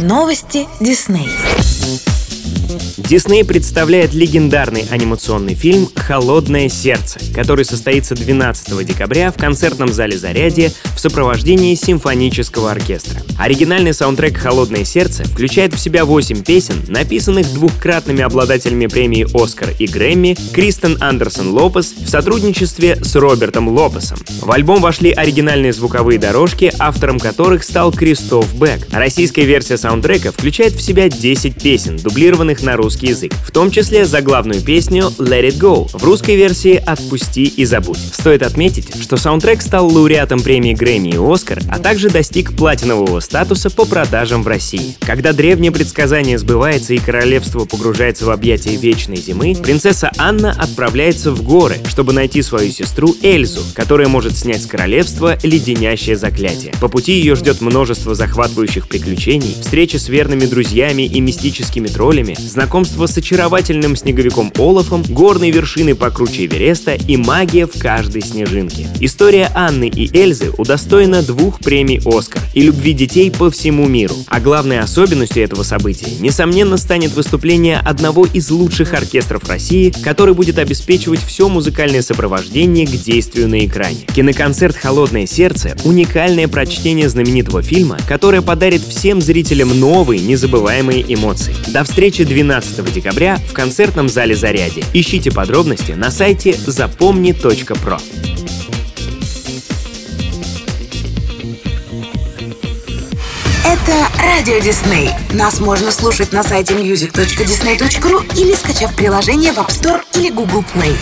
Новости Дисней. Дисней представляет легендарный анимационный фильм «Холодное сердце», который состоится 12 декабря в концертном зале «Зарядье» в сопровождении симфонического оркестра. Оригинальный саундтрек «Холодное сердце» включает в себя 8 песен, написанных двухкратными обладателями премии «Оскар» и «Грэмми» Кристен Андерсон Лопес в сотрудничестве с Робертом Лопесом. В альбом вошли оригинальные звуковые дорожки, автором которых стал Кристоф Бек. Российская версия саундтрека включает в себя 10 песен, дублированных на русский язык, в том числе заглавную песню «Let It Go» в русской версии «Отпусти и забудь». Стоит отметить, что саундтрек стал лауреатом премии Грэмми и Оскар, а также достиг платинового статуса по продажам в России. Когда древнее предсказание сбывается и королевство погружается в объятия вечной зимы, принцесса Анна отправляется в горы, чтобы найти свою сестру Эльзу, которая может снять с королевства леденящее заклятие. По пути ее ждет множество захватывающих приключений, встречи с верными друзьями и мистическими троллями, знакомство с очаровательным снеговиком Олафом, горные вершины покруче Эвереста и магия в каждой снежинке. История Анны и Эльзы удостоена двух премий «Оскар» и любви детей по всему миру. А главной особенностью этого события, несомненно, станет выступление одного из лучших оркестров России, который будет обеспечивать все музыкальное сопровождение к действию на экране. Киноконцерт «Холодное сердце» — уникальное прочтение знаменитого фильма, которое подарит всем зрителям новые, незабываемые эмоции. До встречи 12 декабря в концертном зале «Заряди». Ищите подробности на сайте запомни.про. Это Радио Дисней. Нас можно слушать на сайте music.disney.ru или скачав приложение в App Store или Google Play.